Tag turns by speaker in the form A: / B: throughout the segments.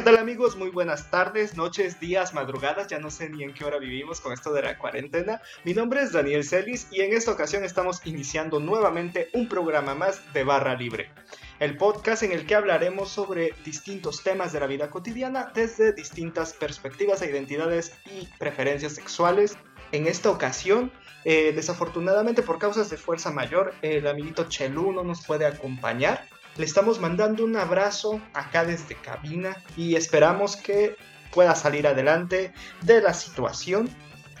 A: ¿qué tal amigos? Muy buenas tardes, noches, días, madrugadas, ya no sé ni en qué hora vivimos con esto de la cuarentena. Mi nombre es Daniel Celis y en esta ocasión estamos iniciando nuevamente un programa más de Barra Libre, el podcast en el que hablaremos sobre distintos temas de la vida cotidiana desde distintas perspectivas e identidades y preferencias sexuales. En esta ocasión eh, desafortunadamente por causas de fuerza mayor, el amiguito Chelu no nos puede acompañar. Le estamos mandando un abrazo acá desde cabina y esperamos que pueda salir adelante de la situación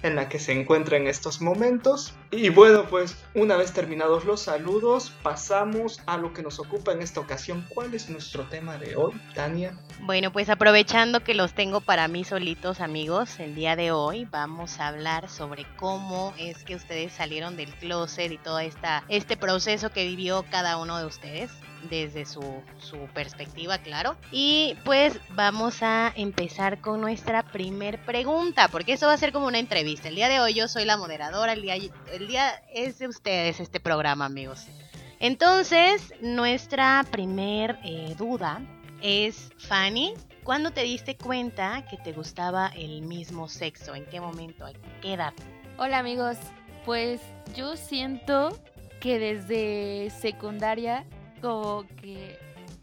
A: en la que se encuentra en estos momentos. Y bueno, pues una vez terminados los saludos, pasamos a lo que nos ocupa en esta ocasión. ¿Cuál es nuestro tema de hoy, Tania?
B: Bueno, pues aprovechando que los tengo para mí solitos, amigos, el día de hoy vamos a hablar sobre cómo es que ustedes salieron del closet y todo esta, este proceso que vivió cada uno de ustedes desde su, su, perspectiva, claro. Y pues vamos a empezar con nuestra primer pregunta, porque eso va a ser como una entrevista. El día de hoy yo soy la moderadora, el día, el día es de ustedes este programa, amigos. Entonces, nuestra primer eh, duda es, Fanny, ¿cuándo te diste cuenta que te gustaba el mismo sexo? ¿En qué momento? ¿A qué edad?
C: Hola amigos, pues yo siento que desde secundaria como que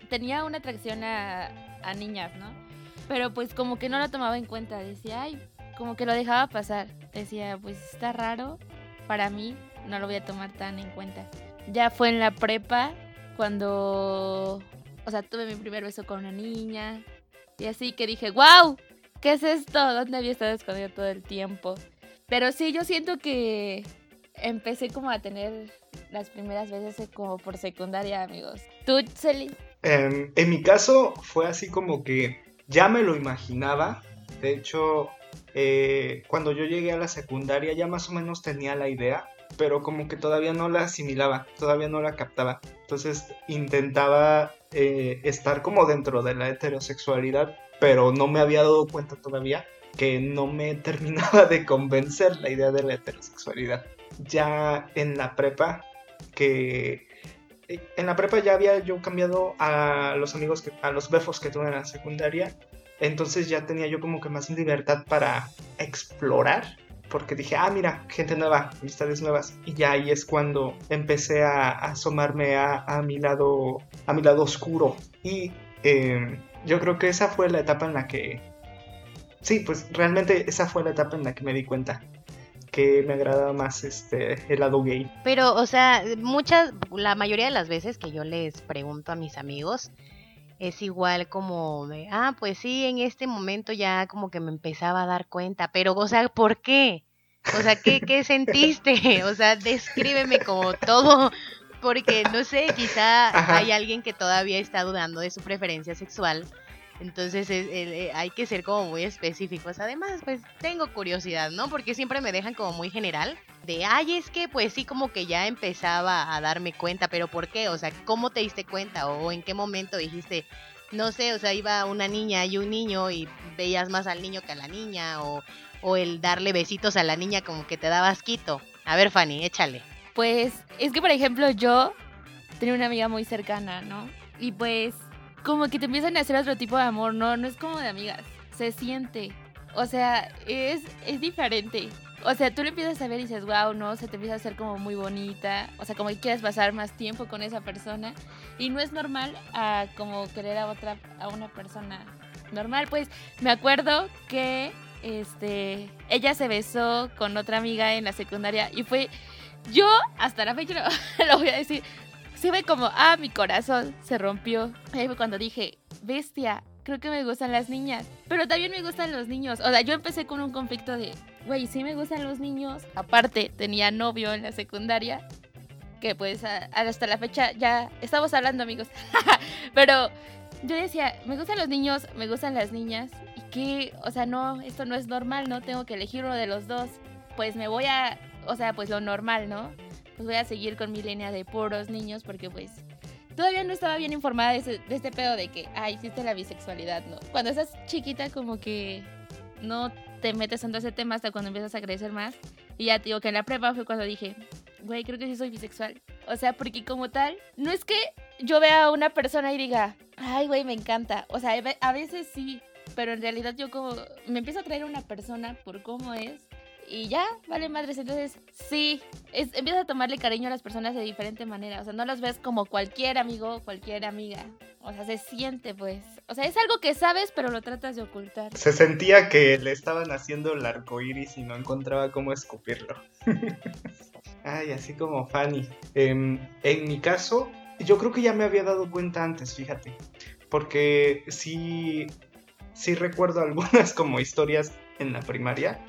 C: tenía una atracción a, niñas, ¿no? Pero pues como que no lo tomaba en cuenta, decía, ay, como que lo dejaba pasar. Decía, pues está raro, para mí no lo voy a tomar tan en cuenta. Ya fue en la prepa cuando, o sea, tuve mi primer beso con una niña y así que dije, wow, ¿qué es esto? ¿Dónde había estado escondido todo el tiempo? Pero sí, yo siento que empecé como a tener las primeras veces como por secundaria, amigos. ¿Tú, Celi?
A: Em, en mi caso fue así como que ya me lo imaginaba. De hecho, eh, cuando yo llegué a la secundaria ya más o menos tenía la idea, pero como que todavía no la asimilaba, todavía no la captaba. Entonces intentaba eh, estar como dentro de la heterosexualidad, pero no me había dado cuenta todavía que no me terminaba de convencer la idea de la heterosexualidad. Ya en la prepa que en la prepa ya había yo cambiado a los amigos, que, a los befos que tuve en la secundaria. Entonces ya tenía yo como que más libertad para explorar. Porque dije, ah, mira, gente nueva, amistades nuevas. Y ya ahí es cuando empecé a, asomarme a, mi lado, a mi lado oscuro. Y em, yo creo que esa fue la etapa en la que... Sí, pues realmente esa fue la etapa en la que me di cuenta que me agrada más este el lado gay.
B: Pero, o sea, muchas, la mayoría de las veces que yo les pregunto a mis amigos, es igual como de, ah, pues sí, en este momento ya como que me empezaba a dar cuenta, pero, o sea, ¿por qué? O sea, ¿qué, qué sentiste? O sea, descríbeme como todo, porque no sé, quizá hay alguien que todavía está dudando de su preferencia sexual entonces eh, hay que ser como muy específicos. Además, pues tengo curiosidad, ¿no? Porque siempre me dejan como muy general. De, ay, es que pues sí como que ya empezaba a darme cuenta, pero ¿por qué? O sea, ¿cómo te diste cuenta? ¿O en qué momento dijiste, no sé, o sea, iba una niña y un niño y veías más al niño que a la niña? O, o el darle besitos a la niña como que te daba asquito. A ver, Fanny, échale.
C: Pues es que, por ejemplo, yo tenía una amiga muy cercana, ¿no? Y pues como que te empiezan a hacer otro tipo de amor, no, no es como de amigas, se siente. O sea, es, es diferente. O sea, tú le empiezas a ver y dices, wow, no, se te empieza a hacer como muy bonita. O sea, como que quieres pasar más tiempo con esa persona. Y no es normal a como querer a otra, a una persona normal. Pues me acuerdo que este ella se besó con otra amiga en la secundaria y fue yo hasta la fecha lo voy a decir se ve como, ah, mi corazón se rompió. Ahí fue cuando dije, bestia, creo que me gustan las niñas. Pero también me gustan los niños. O sea, yo empecé con un conflicto de, güey, sí me gustan los niños. Aparte, tenía novio en la secundaria. Que pues hasta la fecha ya estamos hablando, amigos. Pero yo decía, me gustan los niños, me gustan las niñas. Y que, o sea, no, esto no es normal, ¿no? Tengo que elegir uno de los dos. Pues me voy a, o sea, pues lo normal, ¿no? Pues voy a seguir con mi línea de puros niños porque pues todavía no estaba bien informada de, este pedo de que, ah, existe la bisexualidad, ¿no? Cuando estás chiquita como que no te metes en todo ese tema hasta cuando empiezas a crecer más. Y ya digo que en la prepa fue cuando dije, güey, creo que sí soy bisexual. O sea, porque como tal, no es que yo vea a una persona y diga, Ay, güey, me encanta. O sea, a veces sí, pero en realidad yo como me empiezo a traer una persona por cómo es y ya, vale madres. Entonces, sí, es, empiezas a tomarle cariño a las personas de diferente manera. O sea, no las ves como cualquier amigo, cualquier amiga. O sea, se siente, pues. O sea, es algo que sabes, pero lo tratas de ocultar.
A: Se sentía que le estaban haciendo el arco iris y no encontraba cómo escupirlo. Ay, así como Fanny. Em, en mi caso, yo creo que ya me había dado cuenta antes, fíjate. Porque sí, sí recuerdo algunas como historias en la primaria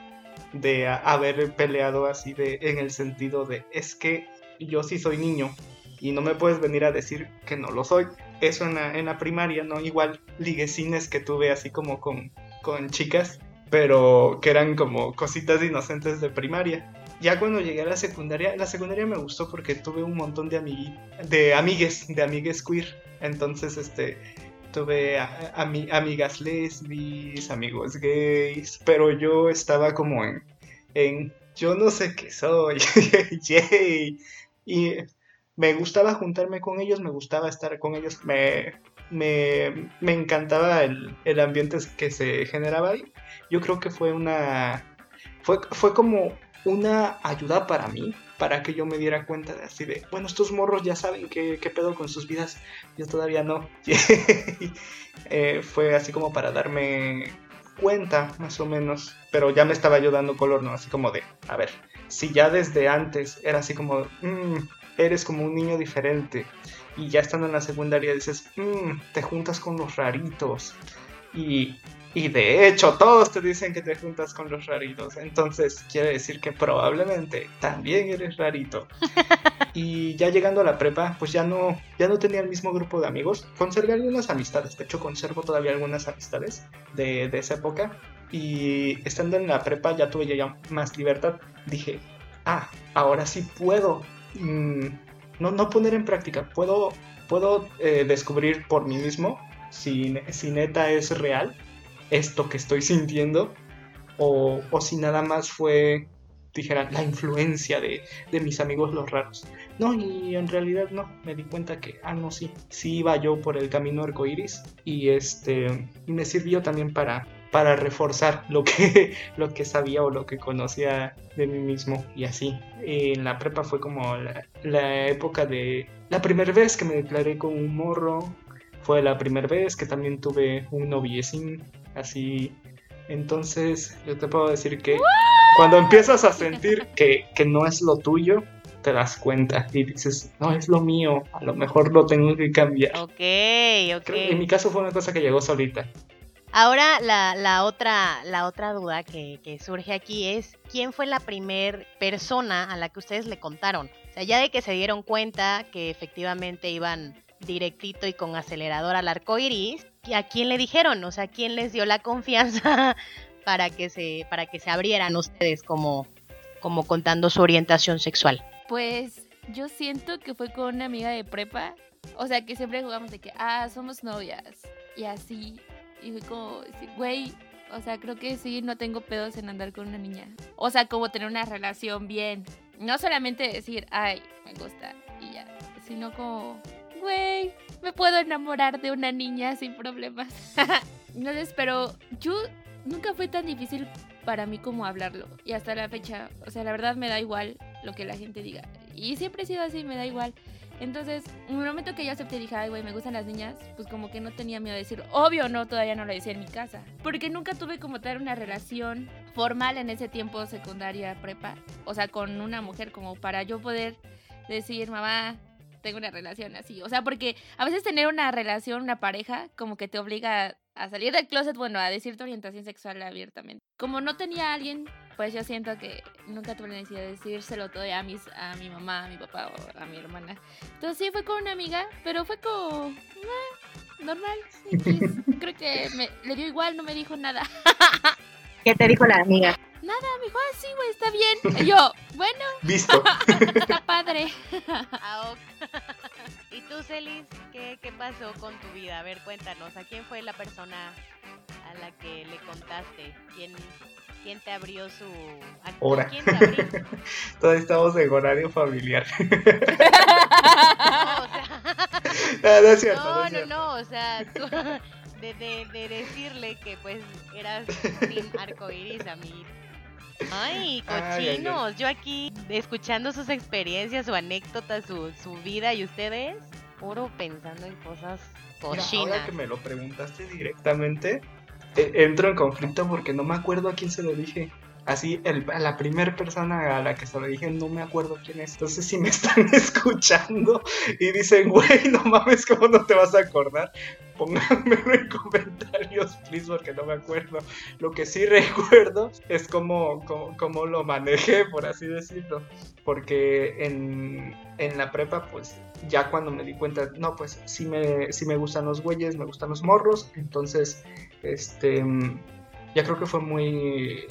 A: de haber peleado así de en el sentido de es que yo sí soy niño y no me puedes venir a decir que no lo soy. Eso en la, en la primaria, ¿no? Igual liguecines que tuve así como con, con chicas, pero que eran como cositas inocentes de primaria. Ya cuando llegué a la secundaria, la secundaria me gustó porque tuve un montón de, de amigues, de amigues queer. Entonces, este, tuve amigas lesbis, amigos gays, pero yo estaba como en, en yo no sé qué soy, y me gustaba juntarme con ellos, me gustaba estar con ellos, me, me, me encantaba el, el, ambiente que se generaba ahí. Yo creo que fue una, fue, fue como una ayuda para mí, para que yo me diera cuenta de así de, bueno, estos morros ya saben qué, qué pedo con sus vidas, yo todavía no. Eh, fue así como para darme cuenta, más o menos, pero ya me estaba ayudando color, ¿no? Así como de, a ver, si ya desde antes era así como, mmm, eres como un niño diferente, y ya estando en la secundaria dices, mmm, te juntas con los raritos, y y de hecho, todos te dicen que te juntas con los raritos. Entonces, quiere decir que probablemente también eres rarito. Y ya llegando a la prepa, pues ya no, ya no tenía el mismo grupo de amigos. Conservé algunas amistades. De hecho, conservo todavía algunas amistades de, esa época. Y estando en la prepa ya tuve ya más libertad. Dije, ah, ahora sí puedo. Mm, no, no poner en práctica. Puedo, puedo eh, descubrir por mí mismo si, si neta es real esto que estoy sintiendo o, si nada más fue, dijera, la influencia de, mis amigos los raros. No, y en realidad no, me di cuenta que, ah, no, sí, sí iba yo por el camino arcoiris y este, me sirvió también para, para reforzar lo que, lo que sabía o lo que conocía de mí mismo y así. En la prepa fue como la, la época de la primera vez que me declaré con un morro, fue la primera vez que también tuve un noviecín así. Entonces, yo te puedo decir que cuando empiezas a sentir que, no es lo tuyo, te das cuenta y dices, no es lo mío, a lo mejor lo tengo que cambiar.
B: Ok, ok.
A: en mi caso fue una cosa que llegó solita.
B: Ahora la, la, otra, la otra duda que, que, surge aquí es, ¿quién fue la primer persona a la que ustedes le contaron? O sea, ya de que se dieron cuenta que efectivamente iban directito y con acelerador al arco iris, ¿a quién le dijeron? O sea, ¿quién les dio la confianza para que se, para que se abrieran ustedes como, como contando su orientación sexual?
C: Pues yo siento que fue con una amiga de prepa. O sea, que siempre jugamos de que, ah, somos novias. Y así. Y fue como, güey, o sea, creo que sí, no tengo pedos en andar con una niña. O sea, como tener una relación bien. No solamente decir, ay, me gusta y ya. Sino como, güey, me puedo enamorar de una niña sin problemas. no les pero yo nunca fue tan difícil para mí como hablarlo. Y hasta la fecha, o sea, la verdad me da igual lo que la gente diga. Y siempre he sido así, me da igual. Entonces, en momento que yo acepté dije, ay, güey, me gustan las niñas, pues como que no tenía miedo de decir, obvio, no, todavía no lo decía en mi casa. Porque nunca tuve como tal una relación formal en ese tiempo, secundaria, prepa. O sea, con una mujer, como para yo poder decir, mamá, tengo una relación así. O sea, porque a veces tener una relación, una pareja, como que te obliga a salir del closet, bueno, a decir tu orientación sexual abiertamente. Como no tenía a alguien, pues yo siento que nunca tuve la necesidad de decírselo todo a, mis, a mi mamá, a mi papá o a mi hermana. Entonces sí, fue con una amiga, pero fue como... Ah, normal. Creo que me, le dio igual, no me dijo nada.
B: ¿Qué te dijo la amiga?
C: Nada, me dijo, ah, sí, güey, está bien. Y yo, bueno.
A: Listo.
C: está padre.
B: Ah, ¿Y tú, Celis, qué, qué pasó con tu vida? A ver, cuéntanos, ¿a quién fue la persona a la que le contaste? ¿Quién, quién te abrió su...
A: ¿A quién te abrió? Todavía estamos en horario familiar. no, no es cierto,
B: No,
A: es
B: no,
A: cierto.
B: no, o sea, tú, de, de, de decirle que pues eras team arcoiris Ay,
A: Ay, ay,
B: cochinos, yo aquí escuchando sus experiencias, su anécdota, su, su vida y ustedes, puro pensando en cosas
A: Mira,
B: cochinas.
A: ahora que me lo preguntaste directamente, eh, entro en conflicto porque no me acuerdo a quién se lo dije. Así, el- la primera persona a la que se lo dije, no me acuerdo quién es. Entonces, si me están escuchando y dicen, güey, no mames, ¿cómo no te vas a acordar? Pónganmelo en comentarios, please, porque no me acuerdo. Lo que sí recuerdo es cómo, cómo, cómo lo manejé, por así decirlo. Porque en, en la prepa, pues, ya cuando me di cuenta, no, pues, sí me, sí me gustan los güeyes, me gustan los morros. Entonces, este, ya creo que fue muy...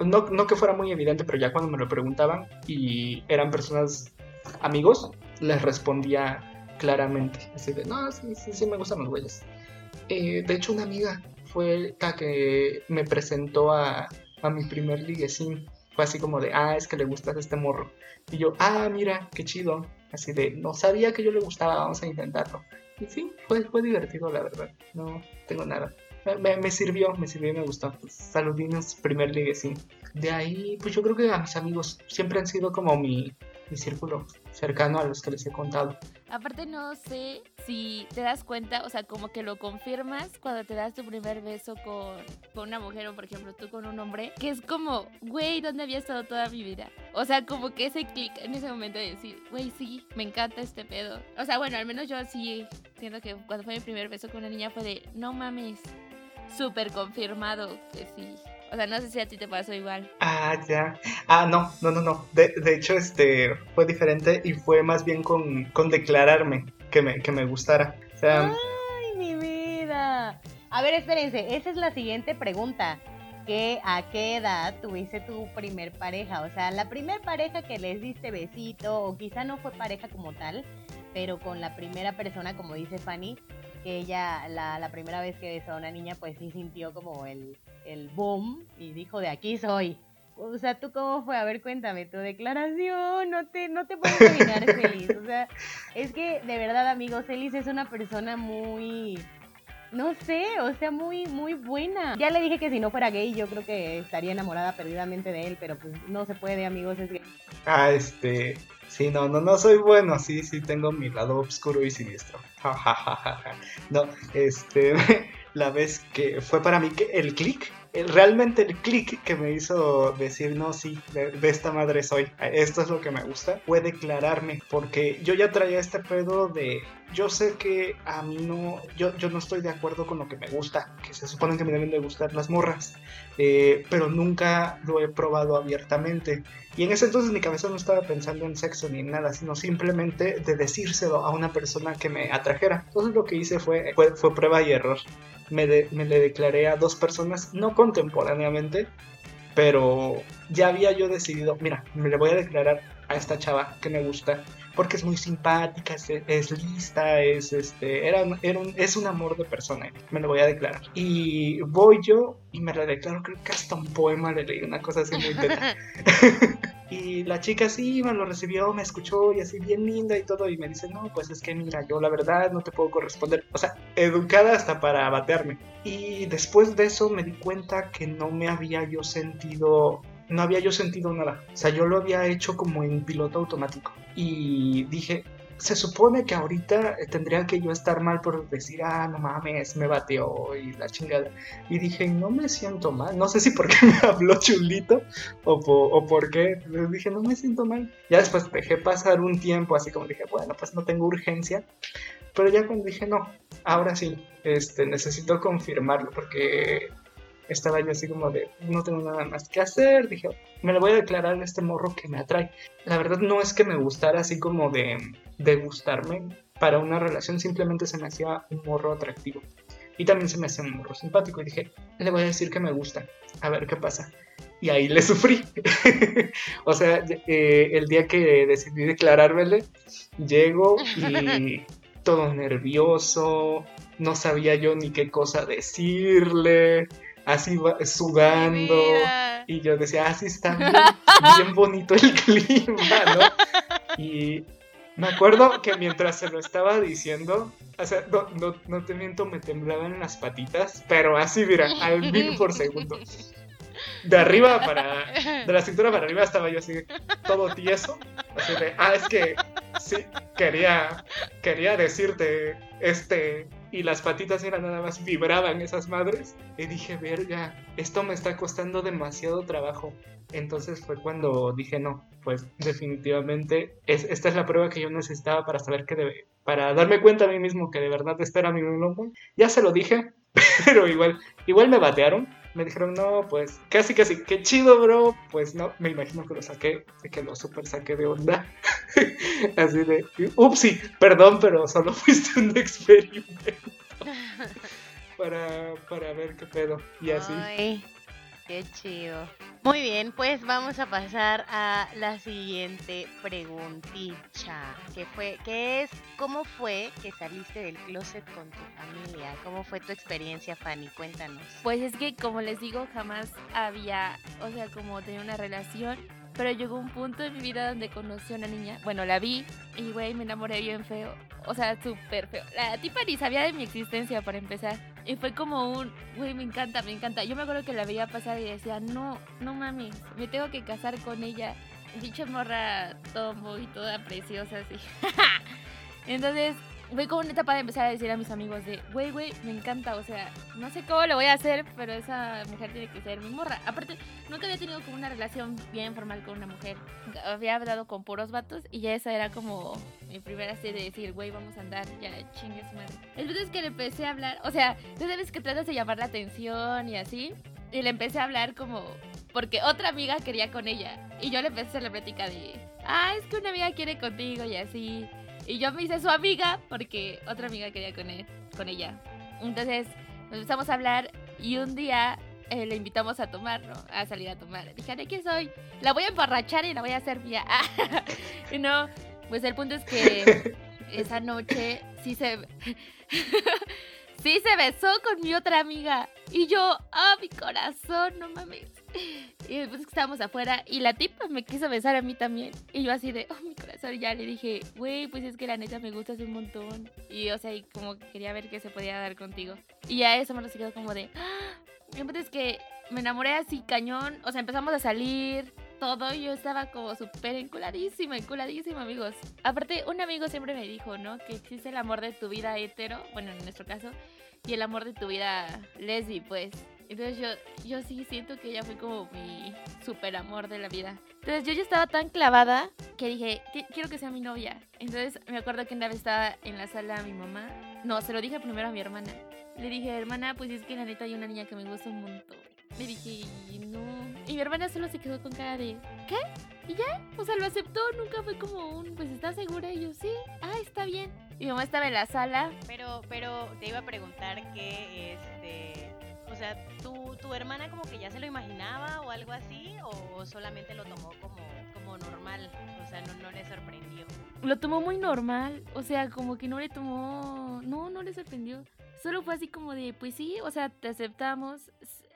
A: No, no que fuera muy evidente, pero ya cuando me lo preguntaban y eran personas amigos, les respondía claramente. Así de, no, sí, sí, sí me gustan los güeyes. Eh, de hecho, una amiga fue la que me presentó a, a mi primer liguesín. Fue así como de, ah, es que le gustas este morro. Y yo, ah, mira, qué chido. Así de, no sabía que yo le gustaba, vamos a intentarlo. Y sí, fue, fue divertido, la verdad. No tengo nada. Me, me- sirvió, me sirvió y me gustó. Saludinos, primer liguesín. De ahí, pues yo creo que a mis amigos siempre han sido como mi, mi círculo cercano a los que les he contado.
C: Aparte no sé si te das cuenta, o sea, como que lo confirmas cuando te das tu primer beso con, con una mujer o por ejemplo tú con un hombre, que es como, güey, ¿dónde había estado toda mi vida? O sea, como que ese clic en ese momento de decir, güey, sí, me encanta este pedo. O sea, bueno, al menos yo sí siento que cuando fue mi primer beso con una niña fue de, no mames, súper confirmado que sí. O sea, no sé si a ti te pasó igual.
A: Ah, ya. Ah, no, no, no, no. De, de hecho, este fue diferente y fue más bien con, con declararme que me, que me gustara. O sea,
B: Ay, mi vida. A ver, espérense, esa es la siguiente pregunta. ¿Qué, ¿A qué edad tuviste tu primer pareja? O sea, la primer pareja que les diste besito, o quizá no fue pareja como tal, pero con la primera persona, como dice Fanny, que ella, la, la primera vez que besó a una niña, pues sí sintió como el, el boom y dijo, de aquí soy. O sea, ¿tú cómo fue? A ver, cuéntame tu declaración, no te, no te puedes imaginar, Celis. O sea, es que de verdad, amigos, Celis es una persona muy, no sé, o sea, muy, muy buena. Ya le dije que si no fuera gay, yo creo que estaría enamorada perdidamente de él, pero pues no se puede, amigos, es
A: ah, este. Sí, no, no, no soy bueno. Sí, sí, tengo mi lado oscuro y siniestro. No, este. La vez que fue para mí que el click, realmente el click que me hizo decir, no, sí, de, esta madre soy, esto es lo que me gusta, fue declararme, porque yo ya traía este pedo de, yo sé que a mí no, yo, yo no estoy de acuerdo con lo que me gusta, que se supone que me deben de gustar las morras, eh, pero nunca lo he probado abiertamente. Y en ese entonces mi cabeza no estaba pensando en sexo ni nada, sino simplemente de decírselo a una persona que me atrajera. Entonces lo que hice fue, fue, fue prueba y error. Me, le declaré a dos personas, no contemporáneamente, pero ya había yo decidido, mira, me le voy a declarar a esta chava que me gusta, porque es muy simpática, es, es lista, es este, era, un- era un- es un amor de persona, me lo voy a declarar. Y voy yo y me la declaro, creo que hasta un poema le leí, una cosa así muy teta. Y la chica sí me lo recibió, me escuchó y así bien linda y todo. Y me dice, no, pues es que mira, yo la verdad no te puedo corresponder. O sea, educada hasta para batearme. Y después de eso me di cuenta que no me había yo sentido, no había yo sentido nada. O sea, yo lo había hecho como en piloto automático. Y dije, se supone que ahorita tendría que yo estar mal por decir, ah, no mames, me bateó y la chingada. Y dije, no me siento mal. No sé si porque me habló chulito o, o por qué. Dije, no me siento mal. Ya después dejé pasar un tiempo, así como dije, bueno, pues no tengo urgencia. Pero ya cuando dije, no, ahora sí, este, necesito confirmarlo porque estaba yo así como de, no tengo nada más que hacer. Dije, me lo voy a declarar a este morro que me atrae. La verdad no es que me gustara así como de, de gustarme para una relación, simplemente se me hacía un morro atractivo. Y también se me hacía un morro simpático. Y dije, le voy a decir que me gusta, a ver qué pasa. Y ahí le sufrí. o sea, eh, el día que decidí declarármele, llego y todo nervioso, no sabía yo ni qué cosa decirle, así va- sudando.
B: Mira.
A: Y yo decía, así está bien, bien bonito el clima, ¿no? Y Me acuerdo que mientras se lo estaba diciendo, o sea, no, no, no te miento, me temblaban las patitas, pero así, mira, al mil por segundo. De arriba para. De la cintura para arriba estaba yo así, todo tieso. Así de, ah, es que sí, quería, quería decirte, este. Y las patitas eran nada más vibraban esas madres. Y dije, verga, esto me está costando demasiado trabajo. Entonces fue cuando dije, no, pues definitivamente es, esta es la prueba que yo necesitaba para saber que debe, para darme cuenta a mí mismo que de verdad este era mi nombre. Ya se lo dije, pero igual, igual me batearon me dijeron, no, pues casi, casi, qué chido, bro. Pues no, me imagino que lo saqué, que lo super saqué de onda. Así de, upsi, perdón, pero solo fuiste un experimento. para, para ver qué pedo. Y así.
B: Qué chido. Muy bien, pues vamos a pasar a la siguiente preguntita, que fue, ¿qué es, cómo fue que saliste del closet con tu familia? ¿Cómo fue tu experiencia, Fanny? Cuéntanos.
C: Pues es que, como les digo, jamás había, o sea, como tenía una relación pero llegó un punto en mi vida donde conocí a una niña. Bueno, la vi y, güey, me enamoré bien feo. O sea, súper feo. La tipa ni sabía de mi existencia para empezar. Y fue como un, güey, me encanta, me encanta. Yo me acuerdo que la veía pasar y decía, no, no mames, me tengo que casar con ella. Dicha morra tombo y toda preciosa así. Entonces, voy como una etapa de empezar a decir a mis amigos de, güey, güey, me encanta, o sea, no sé cómo lo voy a hacer, pero esa mujer tiene que ser mi morra. Aparte, nunca había tenido como una relación bien formal con una mujer. Había hablado con puros vatos y ya esa era como mi primera así de decir, güey, vamos a andar, ya chingues madre. El punto es que le empecé a hablar, o sea, tú sabes que tratas de llamar la atención y así, y le empecé a hablar como porque otra amiga quería con ella. Y yo le empecé a hacer la plática de, ah, es que una amiga quiere contigo y así. Y yo me hice su amiga porque otra amiga quería con, él, con ella. Entonces nos empezamos a hablar y un día eh, le invitamos a tomar, ¿no? A salir a tomar. Dije, ¿de qué soy? La voy a emborrachar y la voy a hacer mía. y no, pues el punto es que esa noche sí se... sí se besó con mi otra amiga. Y yo, ah, mi corazón, no mames. Y después estábamos afuera y la tipa me quiso besar a mí también. Y yo así de, oh, mi corazón, ya le dije, güey, pues es que la neta me gustas un montón. Y o sea, y como quería ver qué se podía dar contigo. Y a eso me lo quedó como de, ah. es que me enamoré así cañón. O sea, empezamos a salir, todo. Yo estaba como súper enculadísima, enculadísima, amigos. Aparte, un amigo siempre me dijo, ¿no? Que existe el amor de tu vida hetero, bueno, en nuestro caso, y el amor de tu vida lesbi, pues. Entonces yo, yo sí siento que ella fue como mi super amor de la vida. Entonces yo ya estaba tan clavada que dije, quiero que sea mi novia. Entonces me acuerdo que una vez estaba en la sala mi mamá. No, se lo dije primero a mi hermana. Le dije, hermana, pues es que la neta hay una niña que me gusta un montón. Le dije, no. Y mi hermana solo se quedó con cara de, ¿qué? Y ya, o sea, lo aceptó, nunca fue como un, pues ¿estás segura? Y yo, sí, ah, está bien. Mi mamá estaba en la sala.
B: Pero, pero te iba a preguntar que, este, o sea, ¿tu, tu hermana como que ya se lo imaginaba o algo así? ¿O solamente lo tomó como, como normal? O sea, no, no le sorprendió.
C: Lo tomó muy normal, o sea, como que no le tomó, no, no le sorprendió. Solo fue así como de, pues sí, o sea, te aceptamos.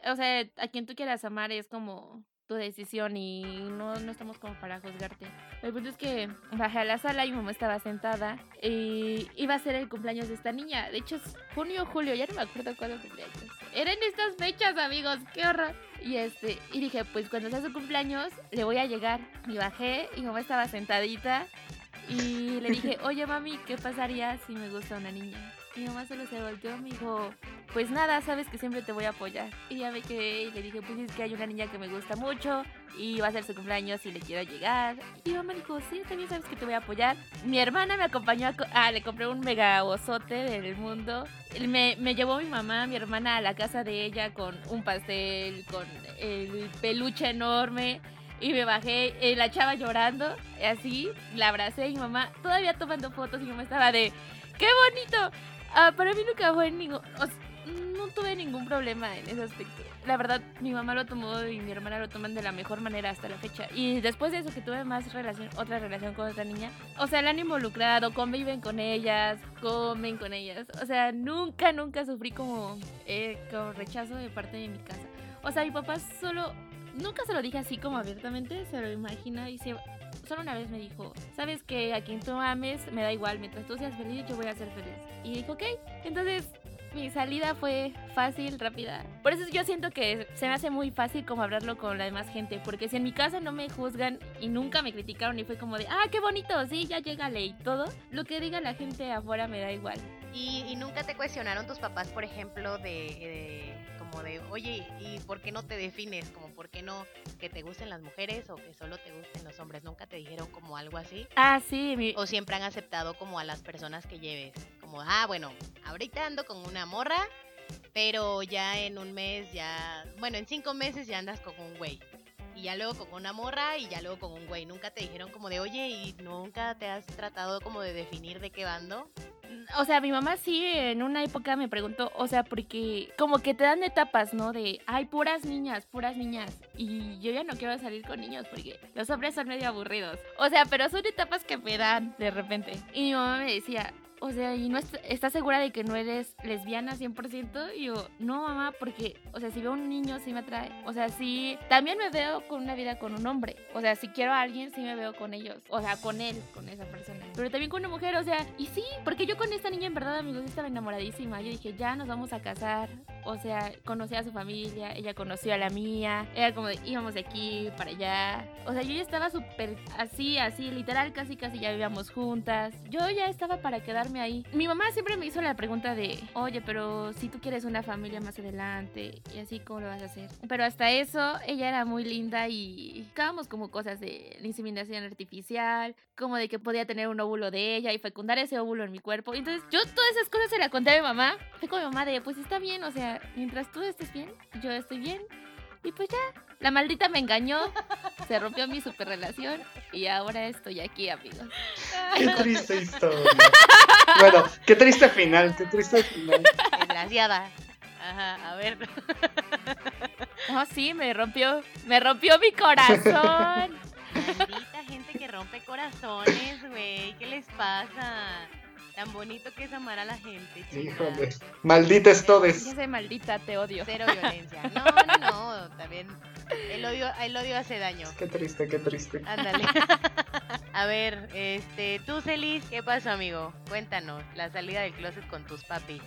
C: O sea, a quien tú quieras amar es como tu decisión y no, no estamos como para juzgarte. El punto es que bajé a la sala y mi mamá estaba sentada y iba a ser el cumpleaños de esta niña. De hecho es junio o julio, ya no me acuerdo cuándo cumpleaños. Eran estas fechas, amigos, qué horror. Y este, y dije, pues cuando sea su cumpleaños, le voy a llegar. Y bajé y mamá estaba sentadita y le dije, oye mami, ¿qué pasaría si me gusta una niña? Mi mamá solo se volteó y me dijo, pues nada, sabes que siempre te voy a apoyar. Y ya me quedé y le dije, pues es que hay una niña que me gusta mucho y va a ser su cumpleaños y le quiero llegar. Y mi mamá dijo, sí, también sabes que te voy a apoyar. Mi hermana me acompañó a... Ah, le compré un mega osote del mundo. Me, me llevó mi mamá, mi hermana a la casa de ella con un pastel, con el peluche enorme y me bajé, eh, la chava llorando, así, la abracé y mi mamá todavía tomando fotos y mi mamá estaba de, ¡qué bonito! Ah, para mí nunca fue ningún... no tuve ningún problema en ese aspecto. La verdad, mi mamá lo tomó y mi hermana lo toman de la mejor manera hasta la fecha. Y después de eso que tuve más relación, otra relación con otra niña, o sea, la han involucrado, conviven con ellas, comen con ellas. O sea, nunca, nunca sufrí como, eh, como rechazo de parte de mi casa. O sea, mi papá solo nunca se lo dije así como abiertamente, se lo imagina y se solo una vez me dijo, sabes que a quien tú ames me da igual, mientras tú seas feliz yo voy a ser feliz. Y dijo, ok, entonces mi salida fue fácil, rápida. Por eso yo siento que se me hace muy fácil como hablarlo con la demás gente, porque si en mi casa no me juzgan y nunca me criticaron y fue como de, ah, qué bonito, sí, ya llegale y todo, lo que diga la gente afuera me da igual.
B: ¿Y, nunca te cuestionaron tus papás, por ejemplo, de, como de, oye, ¿y por qué no te defines? Como, ¿por qué no que te gusten las mujeres o que solo te gusten los hombres? ¿Nunca te dijeron como algo así?
C: Ah, sí.
B: ¿O siempre han aceptado como a las personas que lleves? Como, ah, bueno, ahorita ando con una morra, pero ya en un mes ya, bueno, en cinco meses ya andas con un güey. Y ya luego con una morra y ya luego con un güey. Nunca te dijeron como de, oye, ¿y nunca te has tratado como de definir de qué bando?
C: o sea, mi mamá sí en una época me preguntó, o sea, porque como que te dan etapas, ¿no? De, ay, puras niñas, puras niñas. Y yo ya no quiero salir con niños porque los hombres son medio aburridos. O sea, pero son etapas que me dan de repente. Y mi mamá me decía, o sea, ¿y no estás segura de que no eres lesbiana 100%? Y yo, no, mamá, porque, o sea, si veo un niño, sí me atrae. O sea, sí, también me veo con una vida con un hombre. O sea, si quiero a alguien, sí me veo con ellos. O sea, con él, con esa persona. Pero también con una mujer, o sea, y sí, porque yo con esta niña, en verdad, amigos, estaba enamoradísima. Yo dije, ya nos vamos a casar. O sea, conocí a su familia, ella conoció a la mía. Era como de, íbamos de aquí para allá. O sea, yo ya estaba súper así, así, literal, casi, casi ya vivíamos juntas. Yo ya estaba para quedarme ahí. Mi mamá siempre me hizo la pregunta de, oye, pero si tú quieres una familia más adelante y así, ¿cómo lo vas a hacer? Pero hasta eso, ella era muy linda y buscábamos como cosas de inseminación artificial, como de que podía tener un óvulo de ella y fecundar ese óvulo en mi cuerpo. Entonces, yo todas esas cosas se las conté a mi mamá. Fue con mi mamá de, pues está bien, o sea, mientras tú estés bien, yo estoy bien. Y pues ya, la maldita me engañó, se rompió mi super relación y ahora estoy aquí, amigos.
A: Qué triste historia. Bueno, qué triste final, qué triste final.
B: Desgraciada. Ajá, a ver.
C: Oh, sí, me rompió, me rompió mi corazón.
B: Maldita gente que rompe corazones, güey. ¿Qué les pasa? Tan bonito que es amar a la gente.
A: Híjole. Malditas todes.
C: Yo soy maldita, te odio.
B: Cero violencia. No, no, no. También el odio, el odio hace daño.
A: Qué triste, qué triste.
B: Ándale. a ver, este, tú, Celis, ¿qué pasó, amigo? Cuéntanos, la salida del closet con tus papis.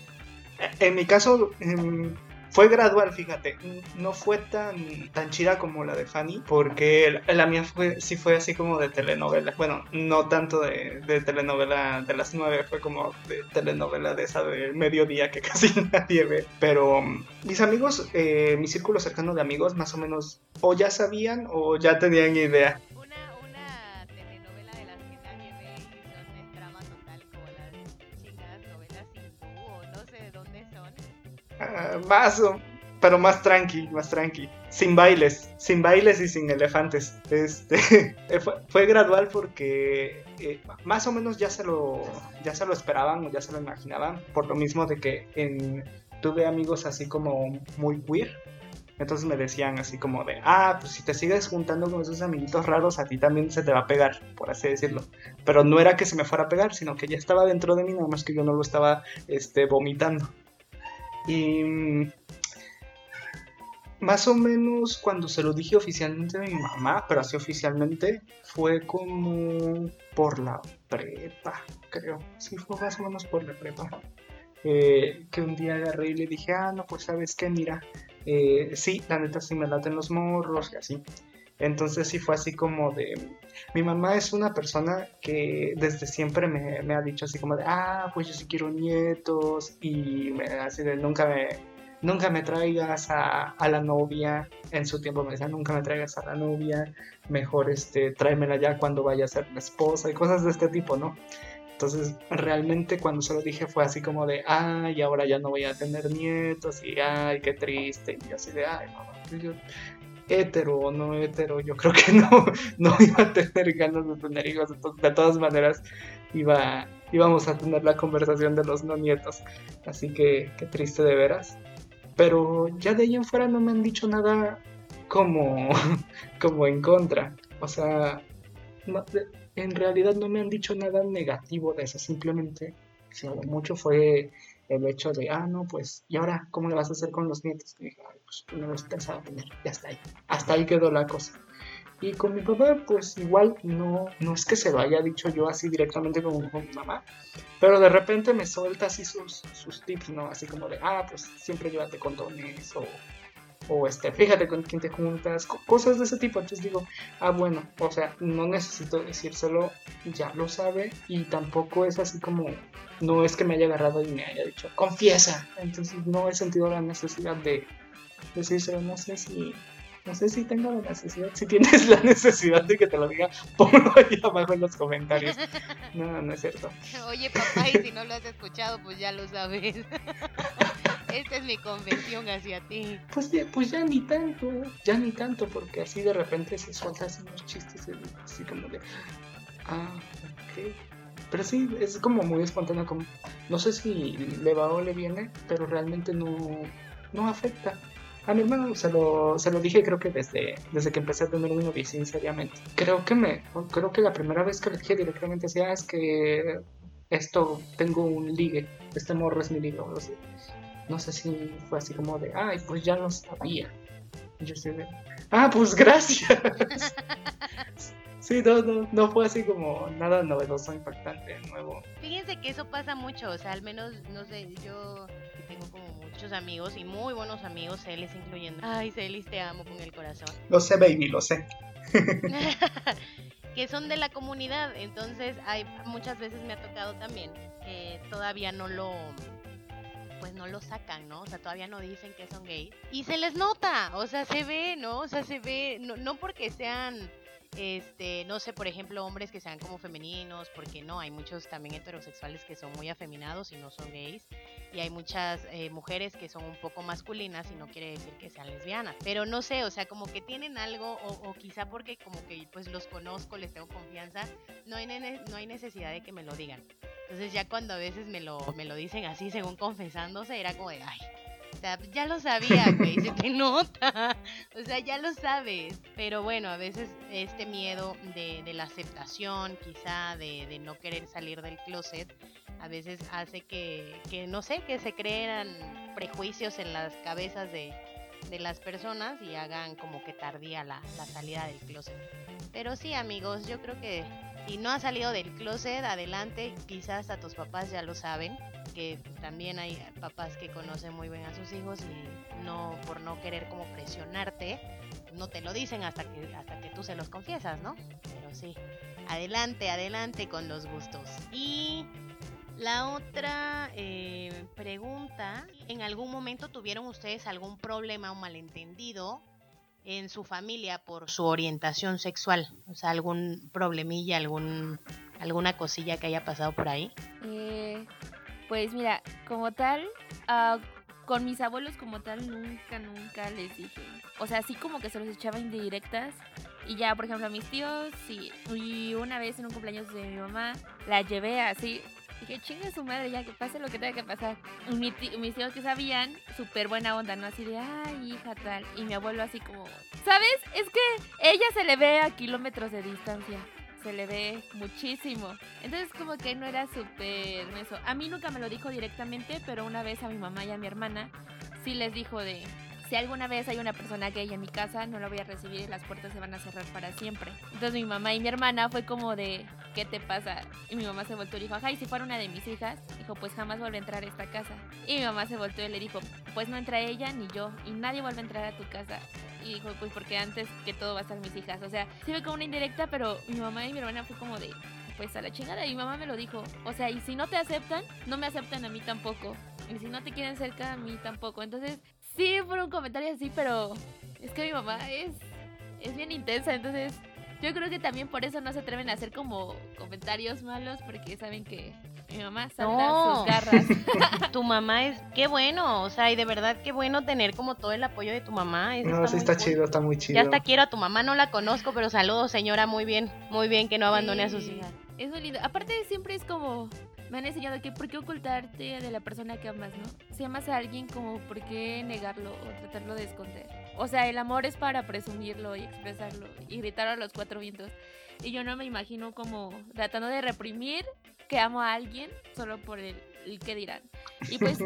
A: En mi caso, em, fue gradual, fíjate, no fue tan, tan chida como la de Fanny, porque la, mía fue, sí fue así como de telenovela. Bueno, no tanto de, telenovela de las nueve, fue como de telenovela de esa de mediodía que casi nadie ve. Pero mm, mis amigos, eh, mi círculo cercano de amigos, más o menos, o ya sabían o ya tenían idea. Más, pero más tranqui, más tranqui. Sin bailes, sin bailes y sin elefantes. Este, fue, gradual porque eh, más o menos ya se lo, ya se lo esperaban o ya se lo imaginaban. Por lo mismo de que tuve amigos así como muy queer. Entonces me decían así como de, ah, pues si te sigues juntando con esos amiguitos raros, a ti también se te va a pegar, por así decirlo. Pero no era que se me fuera a pegar, sino que ya estaba dentro de mí, nada más que yo no lo estaba este, vomitando. Y mm, más o menos cuando se lo dije oficialmente a mi mamá, pero así oficialmente, fue como por la prepa, creo. Sí, fue más o menos por la prepa. Eh, que un día agarré y le dije, ah, no, pues sabes qué, mira, eh, sí, la neta sí me laten los morros y así. Entonces sí fue así como de... Mi mamá es una persona que desde siempre me, ha dicho así como de, ah, pues yo sí quiero nietos y me, así de nunca me, nunca me traigas a, la novia. En su tiempo me decía, nunca me traigas a la novia, mejor este, tráemela ya cuando vaya a ser mi esposa y cosas de este tipo, ¿no? Entonces, realmente cuando se lo dije fue así como de, ay, ahora ya no voy a tener nietos, y ay, qué triste, y así de, ay, mamá, hetero o no hetero, yo creo que no, no iba a tener ganas de tener hijos. de todas maneras, iba, íbamos a tener la conversación de los no nietos. Así que qué triste de veras. Pero ya de ahí en fuera no me han dicho nada como, como en contra. O sea, en realidad no me han dicho nada negativo de eso. Simplemente, si mucho fue el hecho de, ah, no, pues, ¿y ahora cómo le vas a hacer con los nietos? Y dije, Ay, pues no los pensaba tener, ya está ahí. Hasta ahí quedó la cosa. Y con mi papá, pues igual no, no es que se lo haya dicho yo así directamente como con mi mamá, pero de repente me suelta así sus, sus tips, ¿no? Así como de, ah, pues siempre llévate condones o, o este, fíjate con quién te juntas, co- cosas de ese tipo. Entonces digo, ah, bueno, o sea, no necesito decírselo, ya lo sabe y tampoco es así como, no es que me haya agarrado y me haya dicho, confiesa. Entonces no he sentido la necesidad de decírselo, no sé si... No sé si tengo la necesidad. Si tienes la necesidad de que te lo diga, ponlo ahí abajo en los comentarios. No, no es cierto.
B: Oye, papá, y si no lo has escuchado, pues ya lo sabes. Esta es mi confesión hacia ti.
A: Pues pues ya ni tanto, ya ni tanto, porque así de repente se sueltan unos chistes así como de, ah, ok. Pero sí, es como muy espontáneo, no sé si le va o le viene, pero realmente no, no afecta. A mi hermano se lo, se lo dije creo que desde, desde que empecé a tener un novio sinceramente. Creo que me, creo que la primera vez que le dije directamente así, ah, es que esto, tengo un ligue, este morro es mi ligue, o así no sé si fue así como de, ay, pues ya lo sabía. Y yo así de, ah, pues gracias. sí, no, no, no fue así como nada novedoso, impactante, nuevo.
B: Fíjense que eso pasa mucho, o sea, al menos, no sé, yo tengo como muchos amigos y muy buenos amigos, Celis incluyendo. Ay, Celis, te amo con el corazón.
A: Lo sé, baby, lo sé.
B: que son de la comunidad, entonces hay muchas veces me ha tocado también que todavía no lo pues no lo sacan, ¿no? O sea, todavía no dicen que son gays. Y se les nota, o sea, se ve, ¿no? O sea, se ve, no, no porque sean, este, no sé, por ejemplo, hombres que sean como femeninos, porque no, hay muchos también heterosexuales que son muy afeminados y no son gays. Y hay muchas eh, mujeres que son un poco masculinas y no quiere decir que sean lesbianas. Pero no sé, o sea, como que tienen algo, o, o quizá porque como que pues los conozco, les tengo confianza, no hay, no hay necesidad de que me lo digan. Entonces ya cuando a veces me lo, me lo dicen así, según confesándose, era como de, ay, sea, ya lo sabía, güey, se te nota, o sea, ya lo sabes. Pero bueno, a veces este miedo de, la aceptación, quizá de, de no querer salir del closet, a veces hace que, que, no sé, que se crean prejuicios en las cabezas de, de las personas y hagan como que tardía la, la salida del closet. Pero sí, amigos, yo creo que si no has salido del closet, adelante, quizás a tus papás ya lo saben, que también hay papás que conocen muy bien a sus hijos y no por no querer como presionarte, no te lo dicen hasta que hasta que tú se los confiesas, ¿no? Pero sí, adelante, adelante con los gustos. Y la otra eh, pregunta, ¿en algún momento tuvieron ustedes algún problema o malentendido en su familia por su orientación sexual? O sea, algún problemilla, algún alguna cosilla que haya pasado por ahí.
C: Eh, pues mira, como tal, ah, con mis abuelos como tal, nunca, nunca les dije. O sea, así como que se los echaba indirectas. Y ya, por ejemplo, a mis tíos, sí. Y una vez en un cumpleaños de mi mamá, la llevé así. Dije, chinga su madre, ya que pase lo que tenga que pasar. Y mi ti- mis tíos que sabían, súper buena onda, ¿no? Así de, ay, hija, tal. Y mi abuelo así como, ¿sabes? Es que ella se le ve a kilómetros de distancia. Se le ve muchísimo. Entonces como que no era súper eso. A mí nunca me lo dijo directamente, pero una vez a mi mamá y a mi hermana sí les dijo de si alguna vez hay una persona gay en mi casa, no la voy a recibir y las puertas se van a cerrar para siempre. Entonces mi mamá y mi hermana fue como de ¿qué te pasa? Y mi mamá se volteó y dijo, ajá, y si fuera una de mis hijas, dijo, pues jamás vuelve a entrar a esta casa. Y mi mamá se volteó y le dijo, pues no entra ella ni yo, y nadie vuelve a entrar a tu casa. Y dijo, pues porque antes que todo va a estar mis hijas. O sea, sí fue como una indirecta, pero mi mamá y mi hermana fue como de, pues a la chingada. Y mi mamá me lo dijo. O sea, y si no te aceptan, no me aceptan a mí tampoco. Y si no te quieren cerca, a mí tampoco. Entonces, sí fue un comentario así, pero es que mi mamá es, es bien intensa. Entonces, yo creo que también por eso no se atreven a hacer como comentarios malos, porque saben que mi mamá sabe dar
B: No.
C: sus garras.
B: tu mamá es, qué bueno, o sea, y de verdad qué bueno tener como todo el apoyo de tu mamá. eso
A: No, sí
B: muy
A: está
B: cool.
A: chido, está muy chido.
B: Ya hasta quiero a tu mamá, no la conozco, pero saludos señora, muy bien, muy bien que no abandone a sus
C: Sí,
B: hijas.
C: Es muy lindo. Aparte, siempre es como. Me han enseñado que por qué ocultarte de la persona que amas, ¿no? Si amas a alguien, como por qué negarlo o tratarlo de esconder. O sea, el amor es para presumirlo y expresarlo y gritar a los cuatro vientos. Y yo no me imagino como tratando de reprimir que amo a alguien solo por el- el qué dirán. Y pues,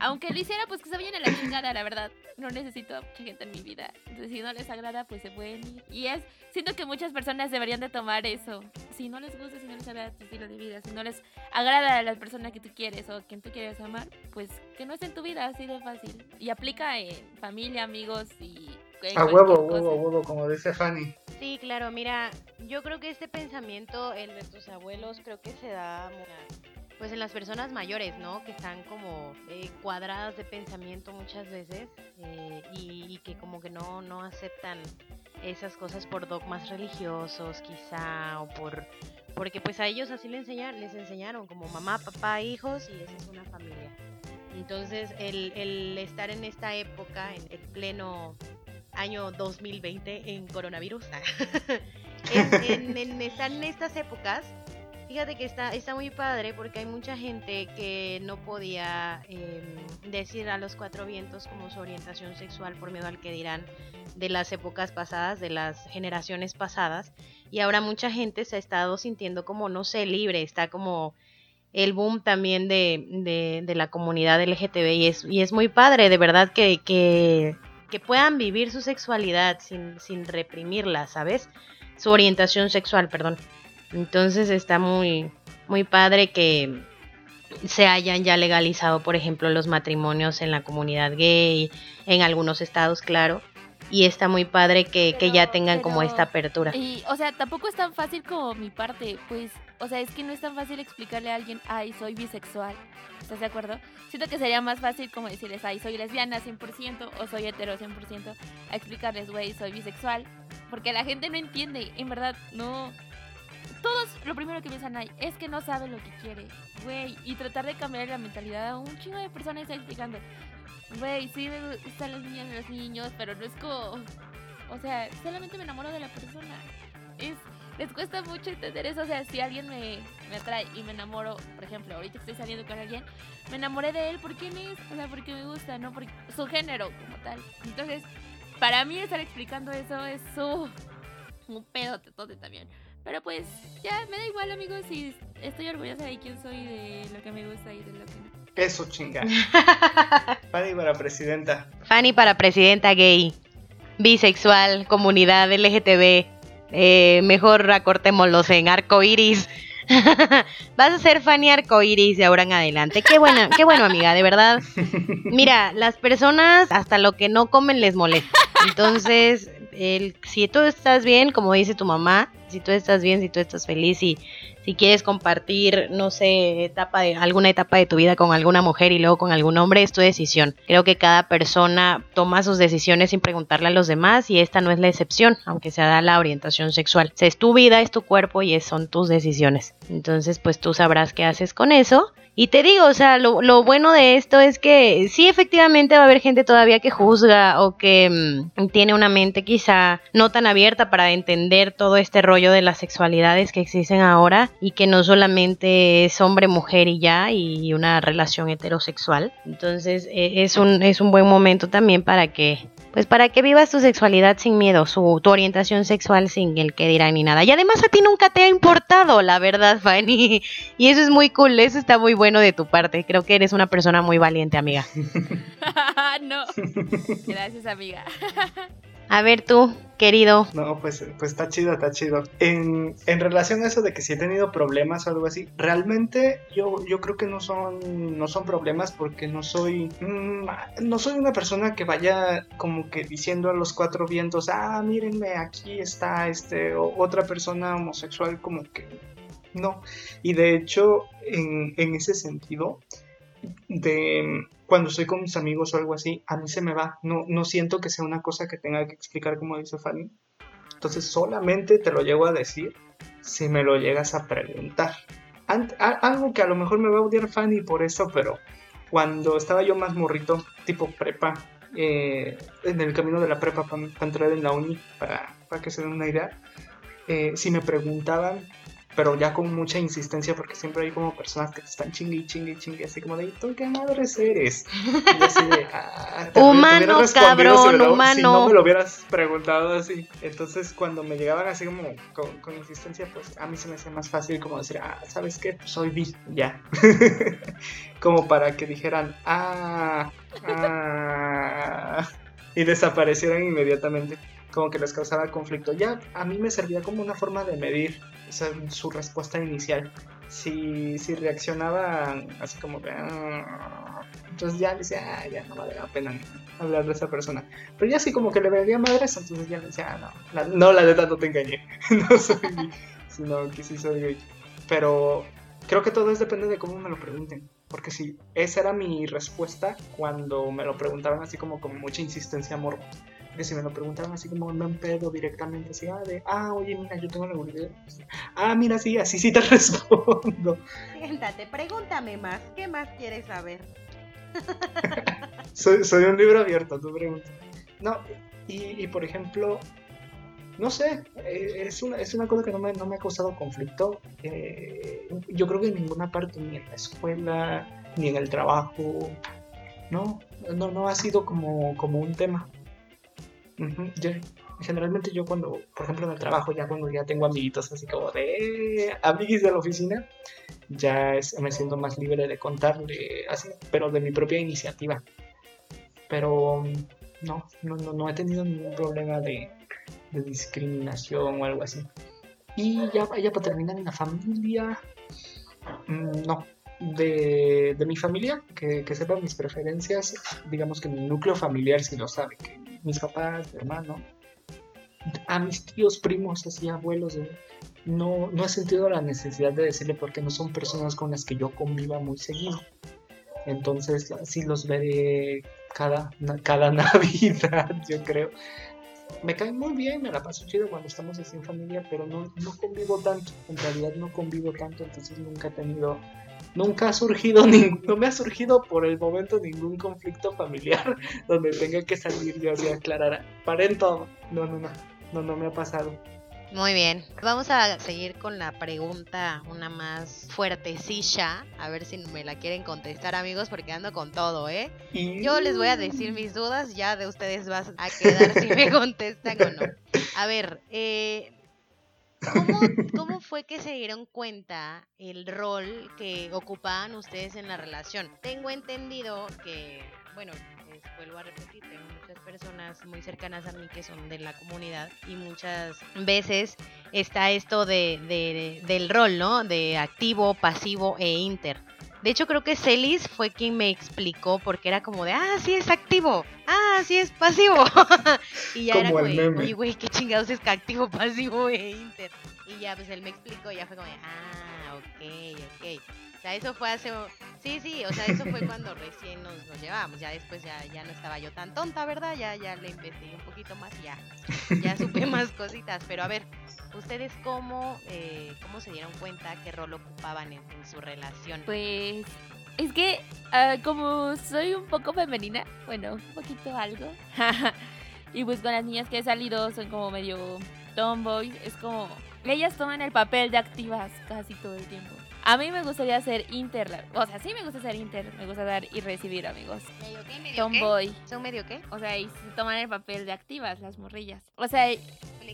C: aunque lo hiciera, pues que se vayan a la chingada, la verdad. No necesito mucha gente en mi vida. Entonces, si no les agrada, pues se pueden ir. Y es, siento que muchas personas deberían de tomar eso. Si no les gusta, si no les agrada tu estilo de vida, si no les agrada a la persona que tú quieres o quien tú quieres amar, pues que no esté en tu vida, así de fácil. Y aplica en familia, amigos y...
A: A huevo, huevo, huevo, como dice Fanny.
B: Sí, claro, mira, yo creo que este pensamiento, el de tus abuelos, creo que se da pues en las personas mayores, ¿no? Que están como eh, cuadradas de pensamiento muchas veces eh, y, que como que no, no aceptan esas cosas por dogmas religiosos quizá o por porque pues a ellos así les enseñaron, les enseñaron como mamá, papá, hijos y esa es una familia. Entonces el, el estar en esta época, en el pleno año 2020 en coronavirus, en, en, en estas épocas, Fíjate que está, está muy padre porque hay mucha gente que no podía em, decir a los cuatro vientos como su orientación sexual por miedo al que dirán de las épocas pasadas, de las generaciones pasadas. Y ahora mucha gente se ha estado sintiendo como, no sé, libre, está como el boom también de, de, la comunidad LGTB y es, y es muy padre, de verdad, que, que, que puedan vivir su sexualidad sin, sin reprimirla, ¿sabes? Su orientación sexual, perdón. Entonces está muy, muy padre que se hayan ya legalizado, por ejemplo, los matrimonios en la comunidad gay, en algunos estados, claro. Y está muy padre que, ya tengan como esta apertura.
C: Y, o sea, tampoco es tan fácil como mi parte, pues, o sea, es que no es tan fácil explicarle a alguien, ay, soy bisexual. ¿Estás de acuerdo? Siento que sería más fácil como decirles, ay, soy lesbiana 100% o soy hetero 100%, a explicarles, güey, soy bisexual. Porque la gente no entiende, en verdad, no, todos lo primero que piensan ahí es que no sabe lo que quiere, güey, y tratar de cambiar la mentalidad a un chingo de personas está explicando, güey, sí me gustan las niñas y los niños, pero no es como, o sea, solamente me enamoro de la persona. Es, les cuesta mucho entender eso, o sea, si alguien me, me atrae y me enamoro, por ejemplo, ahorita estoy saliendo con alguien, me enamoré de él, ¿por quién es? O sea, porque me gusta, no por su género como tal. Entonces, para mí estar explicando eso es su, un pedo todo también. Pero pues ya me da igual amigos y estoy orgullosa de quién soy, de lo que me gusta y de lo que no.
A: Eso chinga. Fanny para presidenta.
B: Fanny para presidenta gay, bisexual, comunidad LGTB. Eh, mejor acortémoslos en arco iris. Vas a ser Fanny arcoiris de ahora en adelante. Qué buena, qué bueno, amiga, de verdad. Mira, las personas hasta lo que no comen les molesta. Entonces, el, si tú estás bien, como dice tu mamá, si tú estás bien, si tú estás feliz y si quieres compartir, no sé, etapa de, alguna etapa de tu vida con alguna mujer y luego con algún hombre, es tu decisión. Creo que cada persona toma sus decisiones sin preguntarle a los demás y esta no es la excepción, aunque sea la orientación sexual. es tu vida, es tu cuerpo y son tus decisiones. Entonces, pues tú sabrás qué haces con eso y te digo, o sea, lo, bueno de esto es que sí, efectivamente va a haber gente todavía que juzga o que mm, tiene una mente quizá no tan abierta para entender todo este rollo de las sexualidades que existen ahora y que no solamente es hombre-mujer y ya y una relación heterosexual. Entonces e, es, un, es un buen momento también para que pues para que vivas tu sexualidad sin miedo, su, tu orientación sexual sin el que dirán ni nada. Y además a ti nunca te ha importado, la verdad, Fanny. Y eso es muy cool, eso está muy bueno de tu parte. Creo que eres una persona muy valiente, amiga.
C: no. Gracias, amiga.
B: A ver tú, querido.
A: No, pues, pues está chido, está chido. En, en, relación a eso de que si he tenido problemas o algo así, realmente yo, yo creo que no son, no son problemas porque no soy, mm, no soy una persona que vaya como que diciendo a los cuatro vientos, ah, mírenme, aquí está este, otra persona homosexual como que no. Y de hecho, en, en ese sentido, de cuando estoy con mis amigos o algo así, a mí se me va. No, no siento que sea una cosa que tenga que explicar como dice Fanny. Entonces solamente te lo llego a decir si me lo llegas a preguntar. algo que a lo mejor me va a odiar Fanny por eso, pero cuando estaba yo más morrito, tipo prepa, eh, en el camino de la prepa para, entrar en la uni, para, para que se den una idea, eh, si me preguntaban pero ya con mucha insistencia porque siempre hay como personas que te están chingue y chingue y chingue, así como de, ¿tú qué madres eres? Y así de, "Ah, te-
B: Humano, cabrón,
A: si no- Si
B: humano.
A: no me lo hubieras preguntado así. Entonces cuando me llegaban así como con, con insistencia, pues a mí se me hacía más fácil como decir, ah, ¿sabes qué? Pues soy bi, ya. como para que dijeran, ah, ah, y desaparecieran inmediatamente como que les causaba conflicto. Ya a mí me servía como una forma de medir o sea, su respuesta inicial. Si, si reaccionaban así como que... "Ah", entonces ya le decía, ah, ya no vale la pena hablar de esa persona. Pero ya así como que le veía madres, entonces ya le decía, ah, no, la, no, la neta no te engañé. no soy gay, sino que sí soy gay. Pero creo que todo es depende de cómo me lo pregunten. Porque si esa era mi respuesta cuando me lo preguntaban así como con mucha insistencia amor que si me lo preguntaban así como no en pedo directamente, así, ah, de, ah, oye, mira, yo tengo la seguridad. Ah, mira, sí, así sí te respondo.
B: Siéntate, pregúntame más. ¿Qué más quieres saber?
A: Soy, soy un libro abierto, tú preguntas. No, y, y por ejemplo, no sé, eh, es una, es una cosa que no me, no me ha causado conflicto. eh, yo creo que en ninguna parte, ni en la escuela, ni en el trabajo, no, no, no ha sido como, como un tema. Yo- generalmente yo cuando, por ejemplo en el trabajo, ya cuando ya tengo amiguitos así como de amiguis de la oficina, ya es- me siento más libre de contarle así, pero de mi propia iniciativa. Pero no, no, no, no he tenido ningún problema de, discriminación o algo así. Y ya, ya para terminar en la familia, mm, no. De, de mi familia, que, que sepa mis preferencias, digamos que mi núcleo familiar sí lo sabe, que mis papás, mi hermano, a mis tíos, primos, así abuelos, no, no he sentido la necesidad de decirle porque no son personas con las que yo conviva muy seguido. Entonces, sí los veré cada, cada Navidad, yo creo. Me cae muy bien, me la paso chido cuando estamos así en familia, pero no, no convivo tanto. En realidad no convivo tanto, entonces nunca he tenido, nunca ha surgido, ning- no me ha surgido por el momento ningún conflicto familiar donde tenga que salir yo así a aclarar, paren todo. No, no, no, no, no me ha pasado.
B: Muy bien. Vamos a seguir con la pregunta, una más fuertecilla. A ver si me la quieren contestar, amigos, porque ando con todo, ¿eh? Yo les voy a decir mis dudas, ya de ustedes vas a quedar si me contestan o no. A ver, eh, ¿cómo, ¿cómo fue que se dieron cuenta el rol que ocupaban ustedes en la relación? Tengo entendido que, bueno, vuelvo a repetir, tengo muchas personas muy cercanas a mí que son de la comunidad y muchas veces está esto de, de- del rol, ¿no? De activo, pasivo e inter. De hecho, creo que Celis fue quien me explicó porque era como de, ah, sí es activo, ah, sí es pasivo. y ya era
A: Como meme.
B: oye, güey, qué chingados es que activo, pasivo e inter. Y ya, pues él me explicó y ya fue como de, ah, ok, ok. O sea, eso fue hace... Sí, sí, o sea, eso fue cuando recién nos, nos llevábamos. Ya después ya, ya no estaba yo tan tonta, ¿verdad? Ya, ya le investigué un poquito más y ya, ya supe más cositas. Pero a ver, ¿ustedes cómo, eh, cómo se dieron cuenta qué rol ocupaban en, en su relación?
C: Pues es que ah, como soy un poco femenina, bueno, un poquito algo. y pues con las niñas que he salido son como medio tomboys, es como ellas toman el papel de activas casi todo el tiempo. A mí me gustaría ser inter, la- o sea, sí me gusta ser inter, me gusta dar y recibir, amigos.
B: ¿Medio qué? ¿Medio qué?
C: Tomboy.
B: ¿Son medio qué?
C: O sea, y se toman el papel de activas las morrillas. O sea,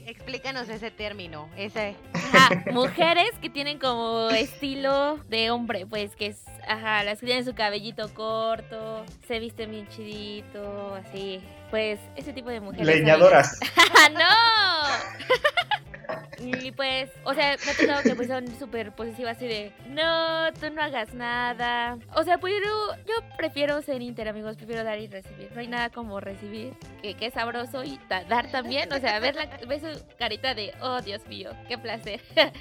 B: Explícanos ese término, ese...
C: Ajá, mujeres que tienen como estilo de hombre, pues que es, ajá, las que tienen su cabellito corto, se visten bien chidito, así, pues ese tipo de mujeres.
A: Leñadoras.
C: ¡Ah, no! Y pues, o sea, me ha tocado que pues son súper posesivas así de, no, tú no hagas nada. O sea, pues yo, yo prefiero ser inter, amigos, prefiero dar y recibir. No hay nada como recibir, que, que es sabroso y da- dar también. O sea, ver, la, ver su carita de, oh, Dios mío, qué placer.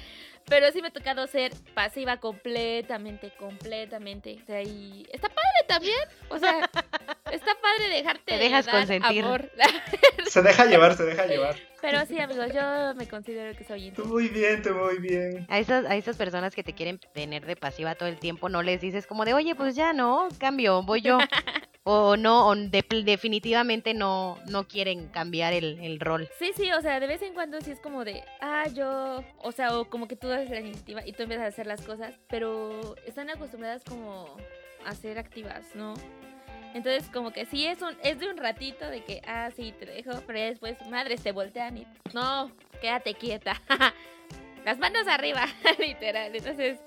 C: Pero sí me ha tocado ser pasiva completamente, completamente. O sea, y está padre también. O sea, está padre dejarte
B: Te dejas
C: dar
B: consentir.
C: amor.
A: Se deja llevar, se deja llevar.
C: Pero sí, amigos, yo me considero que soy
A: Tú muy bien, tú muy bien.
B: A esas, a esas personas que te quieren tener de pasiva todo el tiempo, no les dices como de, oye, pues ya no, cambio, voy yo. o no, o de- definitivamente no, no quieren cambiar el, el rol.
C: Sí, sí, o sea, de vez en cuando sí es como de, ah, yo, o sea, o como que tú das la iniciativa y tú empiezas a hacer las cosas, pero están acostumbradas como a ser activas, ¿no? Entonces, como que sí es un es de un ratito de que, ah, sí, te dejo, pero ya después, madres, se voltean y, no, quédate quieta. Las manos arriba, literal. Entonces,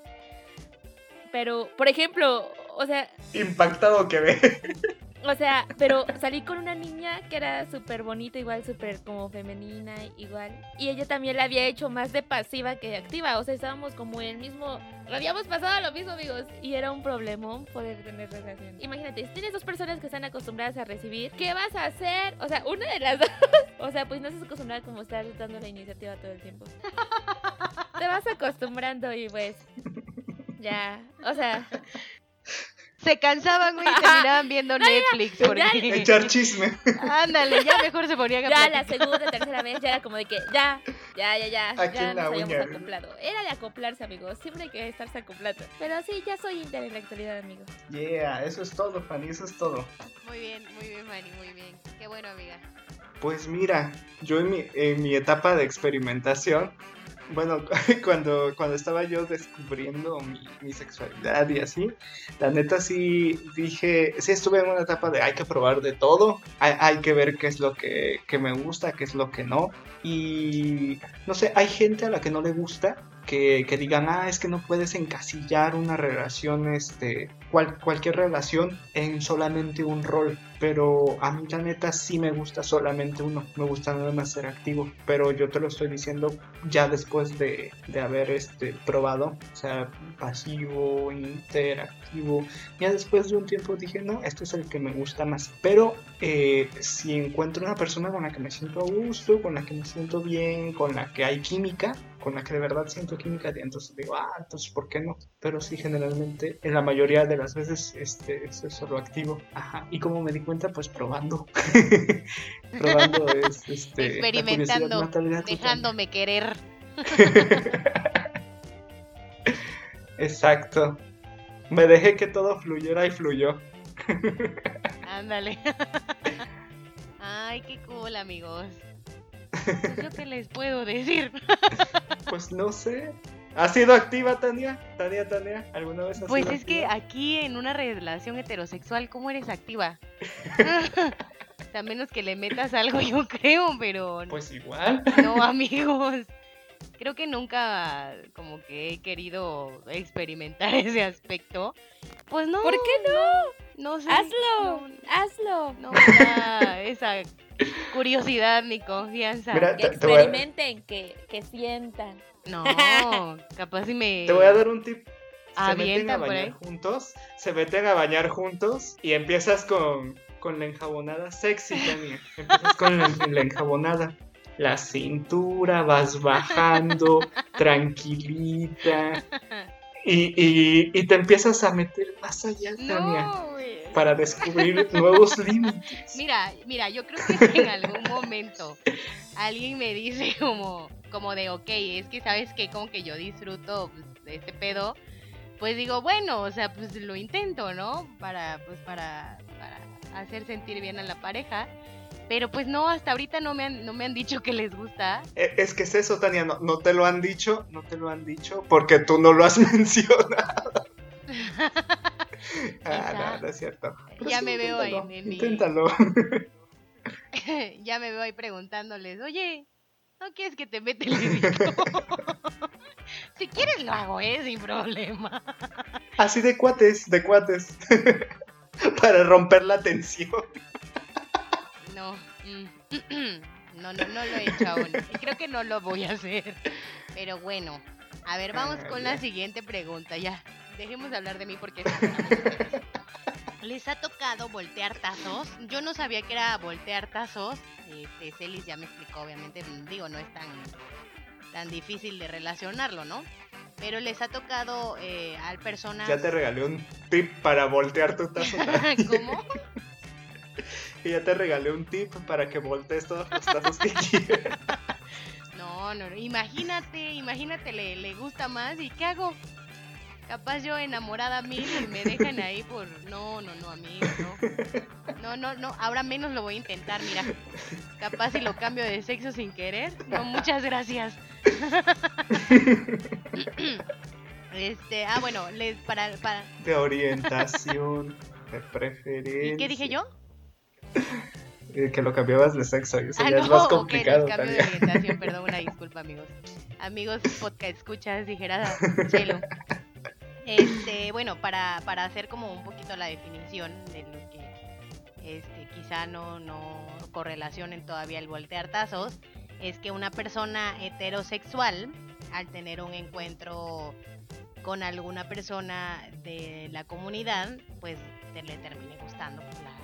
C: pero, por ejemplo, o sea,
A: Impactado que ve.
C: o sea, pero salí con una niña que era súper bonita, igual súper como femenina, igual. Y ella también la había hecho más de pasiva que de activa. O sea, estábamos como en el mismo... Habíamos pasado lo mismo, amigos. Y era un problemón poder tener relación. Imagínate, si tienes dos personas que están acostumbradas a recibir, ¿qué vas a hacer? O sea, una de las dos. O sea, pues no estás acostumbrada como estar dando la iniciativa todo el tiempo. Te vas acostumbrando y pues... Ya, o sea,
B: Se cansaban, güey, y terminaban viendo Netflix.
C: ya,
B: Porque...
A: Echar chisme.
B: Ándale, ya mejor se ponían a
C: ya la segunda, tercera vez ya era como de que ya, ya, ya, ya,
A: Aquí
C: ya
A: en la
C: nos habíamos
A: uña.
C: acoplado. Era de acoplarse, amigos. Siempre hay que estarse acoplando. Pero sí, ya soy inter en la actualidad, amigos.
A: Yeah, eso es todo, Fanny, eso es todo.
B: Muy bien, muy bien, Manny, muy bien. Qué bueno, amiga.
A: Pues mira, yo en mi, en mi etapa de experimentación, bueno, cuando, cuando estaba yo descubriendo mi, mi sexualidad y así, la neta sí dije, sí estuve en una etapa de hay que probar de todo, hay, hay que ver qué es lo que, que me gusta, qué es lo que no. Y no sé, hay gente a la que no le gusta que, que digan, ah, es que no puedes encasillar una relación, este, cual- cualquier relación en solamente un rol. Pero a mí la neta sí me gusta solamente uno, me gusta nada más ser activo. Pero yo te lo estoy diciendo ya después de, de haber este, probado, o sea, pasivo, interactivo. Ya después de un tiempo dije, no, esto es el que me gusta más. Pero eh, si encuentro una persona con la que me siento a gusto, con la que me siento bien, con la que hay química, con la que de verdad siento química, entonces digo, ah, entonces ¿por qué no? Pero sí, generalmente, en la mayoría de las veces, este, eso es solo activo. Ajá. Y como me di cuenta, pues probando. probando es, este,
B: Experimentando, Dejándome querer.
A: Exacto. Me dejé que todo fluyera y fluyó.
B: Ándale. Ay, qué cool, amigos. Pues yo qué les puedo decir.
A: Pues no sé. ¿Has sido activa, Tania? Tania, Tania, ¿alguna vez has
B: Pues
A: sido
B: es que aquí en una relación heterosexual, ¿cómo eres activa? a menos que le metas algo, yo creo, pero
A: Pues igual.
B: no, amigos. Creo que nunca como que he querido experimentar ese aspecto. Pues no.
C: ¿Por qué
B: no? No sé.
C: Hazlo,
B: No,
C: hazlo.
B: no me da esa curiosidad ni confianza.
A: Mira,
C: Que
A: a,
C: experimenten, que, que sientan.
B: No, capaz si me
A: te voy a dar un tip. Se meten a bañar juntos, se meten a bañar juntos y empiezas con, con la enjabonada sexy, Tania. Empiezas con la, la enjabonada. La cintura, vas bajando, tranquilita. Y, y, y te empiezas a meter más allá, Tania,
B: No,
A: para descubrir nuevos límites.
B: Mira, mira, yo creo que si en algún momento alguien me dice como, como de, ok, es que sabes que como que yo disfruto pues, de este pedo, pues digo, bueno, o sea, pues lo intento, ¿no? Para, pues para, para hacer sentir bien a la pareja. Pero pues no, hasta ahorita no me han, no me han dicho que les gusta.
A: Eh, Es que es eso, Tania, no, no te lo han dicho, no te lo han dicho porque tú no lo has mencionado. ah, no, no es cierto. Pero
B: Ya
A: sí,
B: me veo en mi-
A: Inténtalo.
B: ya me veo ahí preguntándoles, oye, ¿no quieres que te mete el si quieres lo hago, ¿eh? Sin problema.
A: Así de cuates, de cuates. Para romper la tensión.
B: No, mm, no, no, no lo he hecho aún. Creo que no lo voy a hacer. Pero bueno, a ver, vamos
A: Ah,
B: con la siguiente pregunta. Ya, dejemos de hablar de mí porque... ¿Les ha tocado voltear tazos? Yo no sabía que era voltear tazos. Este, Celis ya me explicó, obviamente. Digo, no es tan, tan difícil de relacionarlo, ¿no? Pero les ha tocado eh, al personas...
A: Ya te regalé un tip para voltear tu tazo.
B: ¿Cómo?
A: Y ya te regalé un tip para que voltees todos los tazos que quieras.
B: No, no, no, imagínate, imagínate, le, le gusta más y ¿qué hago? Capaz yo enamorada mil y me dejan ahí por... No, no, no, amigo, no. No, no, no, ahora menos lo voy a intentar, mira. Capaz si lo cambio de sexo sin querer. No, muchas gracias. Este, ah, bueno, les para, para...
A: De orientación, de preferencia.
B: ¿Y qué dije yo?
A: Eh, que lo cambiabas de sexo, eso ah, ya es más complicado.
B: Okay, cambio de orientación, perdón, una disculpa, amigos. Amigos, podcast escuchas, dijera Chelo. Este, bueno, para, para hacer como un poquito la definición de lo que este, quizá no, no correlacionen todavía el voltear tazos, es que una persona heterosexual, al tener un encuentro con alguna persona de la comunidad, pues te le termine gustando la, la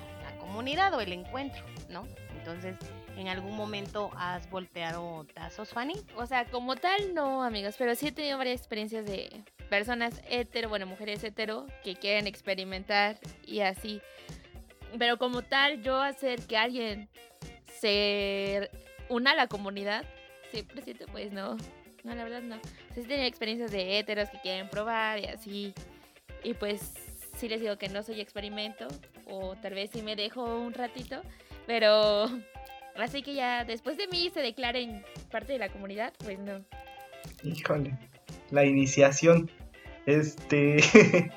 B: comunidad o el encuentro, ¿no? Entonces, ¿en algún momento has volteado tazos, Fanny?
C: O sea, como tal, no, amigos, pero sí he tenido varias experiencias de personas hetero, bueno, mujeres hetero, que quieren experimentar y así. Pero como tal, yo hacer que alguien se una a la comunidad, siempre siento, pues no, no, la verdad no. O sea, sí tenía experiencias de héteros que quieren probar y así. Y pues sí les digo que no soy experimento. O tal vez sí me dejo un ratito. Pero así que ya después de mí se declaren parte de la comunidad, pues no.
A: Híjole. La iniciación. Este.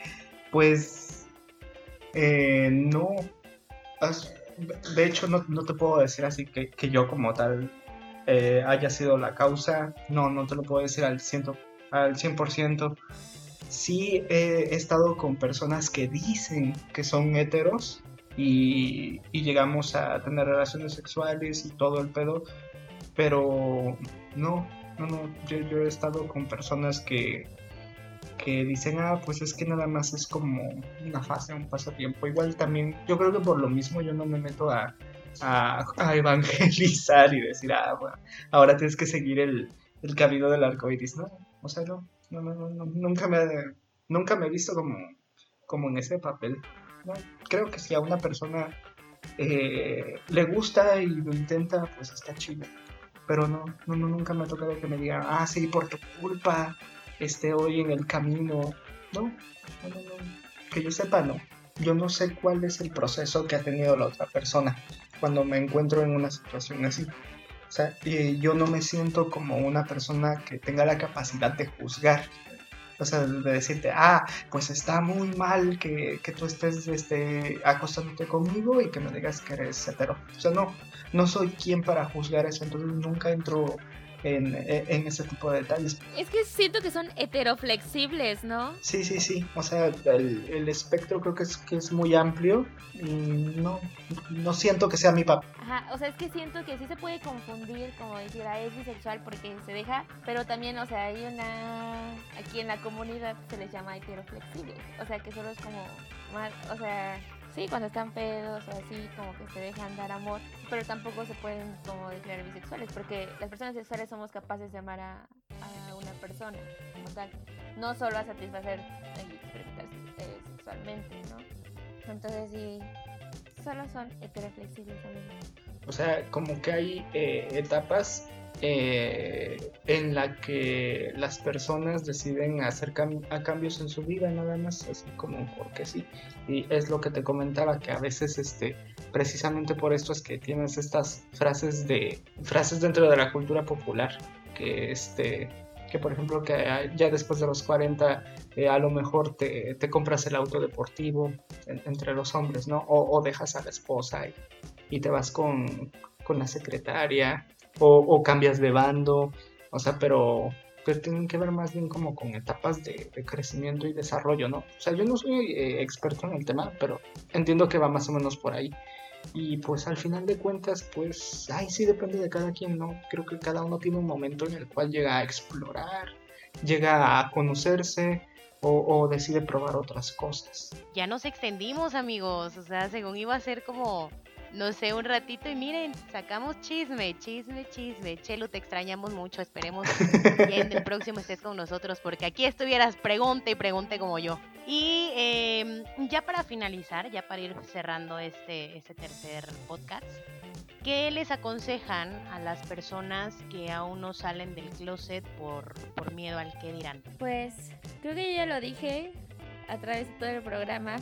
A: pues. Eh, no. De hecho, no, no, te puedo decir así que, que yo como tal eh, haya sido la causa, no, no te lo puedo decir al, ciento, al 100%. Sí he estado con personas que dicen que son heteros y, llegamos a tener relaciones sexuales y todo el pedo, pero no, no, no, yo, yo he estado con personas que, que dicen, ah, pues es que nada más es como una fase, un pasatiempo. Igual también, yo creo que por lo mismo yo no me meto a, a, evangelizar y decir, ah, bueno, ahora tienes que seguir el, el camino del arco iris, ¿no? O sea, no, no, no, no, nunca me, nunca me he visto como, como en ese papel. Creo que si a una persona eh, le gusta y lo intenta, pues está chido. Pero no, no, nunca me ha tocado que me digan, ah, sí, por tu culpa, esté hoy en el camino. No, no, no, no. Que yo sepa, no. Yo no sé cuál es el proceso que ha tenido la otra persona cuando me encuentro en una situación así. Sea, yo no me siento como una persona que tenga la capacidad de juzgar. O sea, de decirte, ah, pues está muy mal que, que tú estés este, acostándote conmigo y que me digas que eres hetero. O sea, no, no soy quien para juzgar eso, entonces nunca entro en, en, ese tipo de detalles.
C: Es que siento que son heteroflexibles, ¿no?
A: Sí, sí, sí. O sea, el, el espectro creo que es, que es muy amplio y no, no siento que sea mi papá.
C: Ajá, o sea, es que siento que sí se puede confundir, como decir, ah, es bisexual porque se deja, pero también, o sea, hay una. Aquí en la comunidad se les llama heteroflexibles. O sea, que solo es como. Más, o sea Sí, cuando están pedos o así, como que se dejan dar amor, pero tampoco se pueden como declarar bisexuales, porque las personas sexuales somos capaces de amar a, una persona como tal, no solo a satisfacer y experimentarse eh, sexualmente, ¿no? Entonces sí, solo son heteroflexibles amigos.
A: O sea, como que hay eh, etapas eh, en la que las personas deciden hacer cambios en su vida nada más, así como porque sí. Y es lo que te comentaba, que a veces este, precisamente por esto es que tienes estas frases de frases dentro de la cultura popular, que este que por ejemplo que ya después de los 40 eh, a lo mejor te, te, compras el auto deportivo entre los hombres, ¿no? O, dejas a la esposa y, y te vas con, con la secretaria o, cambias de bando, o sea, pero, pero tienen que ver más bien como con etapas de, crecimiento y desarrollo, ¿no? O sea, yo no soy eh, experto en el tema, pero entiendo que va más o menos por ahí. Y pues al final de cuentas, pues, ay, sí depende de cada quien, ¿no? Creo que cada uno tiene un momento en el cual llega a explorar, llega a conocerse, o, o, decide probar otras cosas.
B: Ya nos extendimos, amigos. O sea, según iba a ser como no sé, un ratito y miren, sacamos chisme, chisme, chisme. Chelo, te extrañamos mucho, esperemos que en el próximo estés con nosotros porque aquí estuvieras pregunte y pregunte como yo. Y em, ya para finalizar, ya para ir cerrando este, este tercer podcast, ¿Qué les aconsejan a las personas que aún no salen del closet por, por miedo al que dirán?
C: Pues creo que yo ya lo dije a través de todo el programa,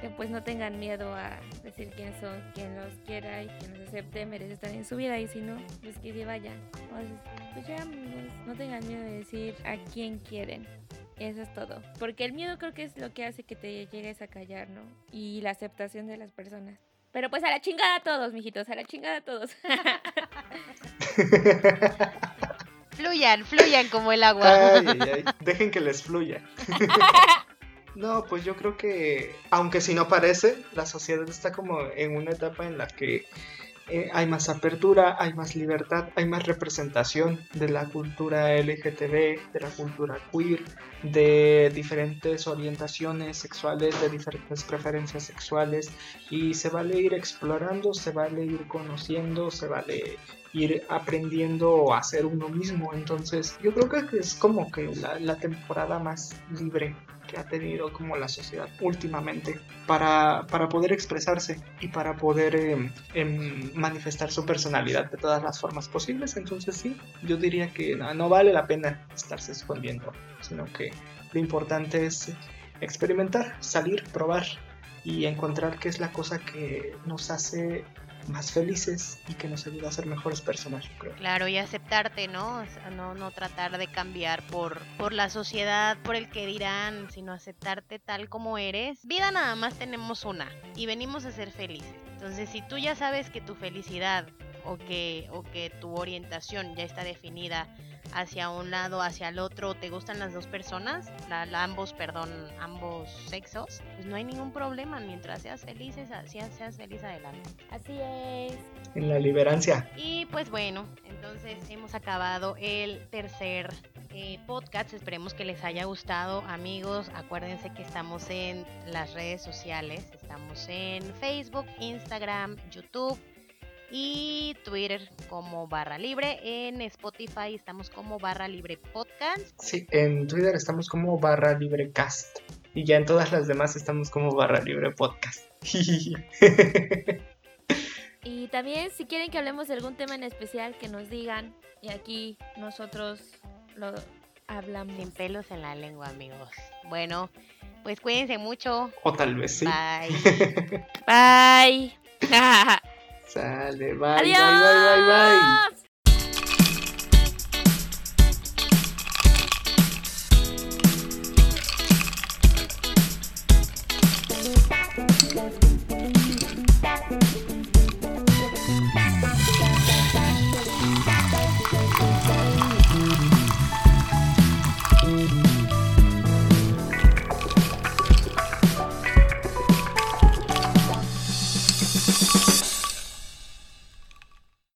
C: que pues no tengan miedo a decir quién son, quien los quiera y quien los acepte merece estar en su vida y si no, pues que se vayan. Pues, pues ya amigos, no tengan miedo de decir a quién quieren. Eso es todo. Porque el miedo creo que es lo que hace que te llegues a callar, ¿no? Y la aceptación de las personas. Pero pues a la chingada a todos, mijitos, a la chingada a todos.
B: fluyan, fluyan como el agua.
A: Ay, ay, ay. Dejen que les fluya. No, pues yo creo que, aunque si no parece, la sociedad está como en una etapa en la que eh, hay más apertura, hay más libertad, hay más representación de la cultura LGTB, de la cultura queer, de diferentes orientaciones sexuales, de diferentes preferencias sexuales y se vale ir explorando, se vale ir conociendo, se vale ir aprendiendo a ser uno mismo. Entonces yo creo que es como que la, la temporada más libre que ha tenido como la sociedad últimamente para, para poder expresarse y para poder eh, em, manifestar su personalidad de todas las formas posibles. Entonces sí, yo diría que no, no vale la pena estarse escondiendo, sino que lo importante es experimentar, salir, probar y encontrar qué es la cosa que nos hace más felices y que nos ayuda a ser mejores personas, yo creo.
B: Claro, y aceptarte, ¿no? O sea, no, no tratar de cambiar por, por la sociedad, por el que dirán, sino aceptarte tal como eres. Vida nada más tenemos una y venimos a ser felices. Entonces, si tú ya sabes que tu felicidad o que, o que tu orientación ya está definida hacia un lado, hacia el otro, te gustan las dos personas, la, la- ambos, perdón, ambos sexos, pues no hay ningún problema mientras seas felices, seas, seas feliz adelante.
C: Así es.
A: En la liberancia.
B: Y pues bueno, entonces hemos acabado el tercer eh, podcast. Esperemos que les haya gustado, amigos. Acuérdense que estamos en las redes sociales. Estamos en Facebook, Instagram, YouTube y Twitter como barra libre. En Spotify estamos como barra libre podcast.
A: Sí, en Twitter estamos como barra libre cast. Y ya en todas las demás estamos como barra libre podcast.
C: Y también si quieren que hablemos de algún tema en especial, que nos digan. Y aquí nosotros lo hablamos.
B: Sin pelos en la lengua, amigos. Bueno, pues cuídense mucho.
A: o tal vez sí.
B: Bye.
C: Bye.
A: Sale, bye, bye,
C: Adiós.
A: bye, bye, bye.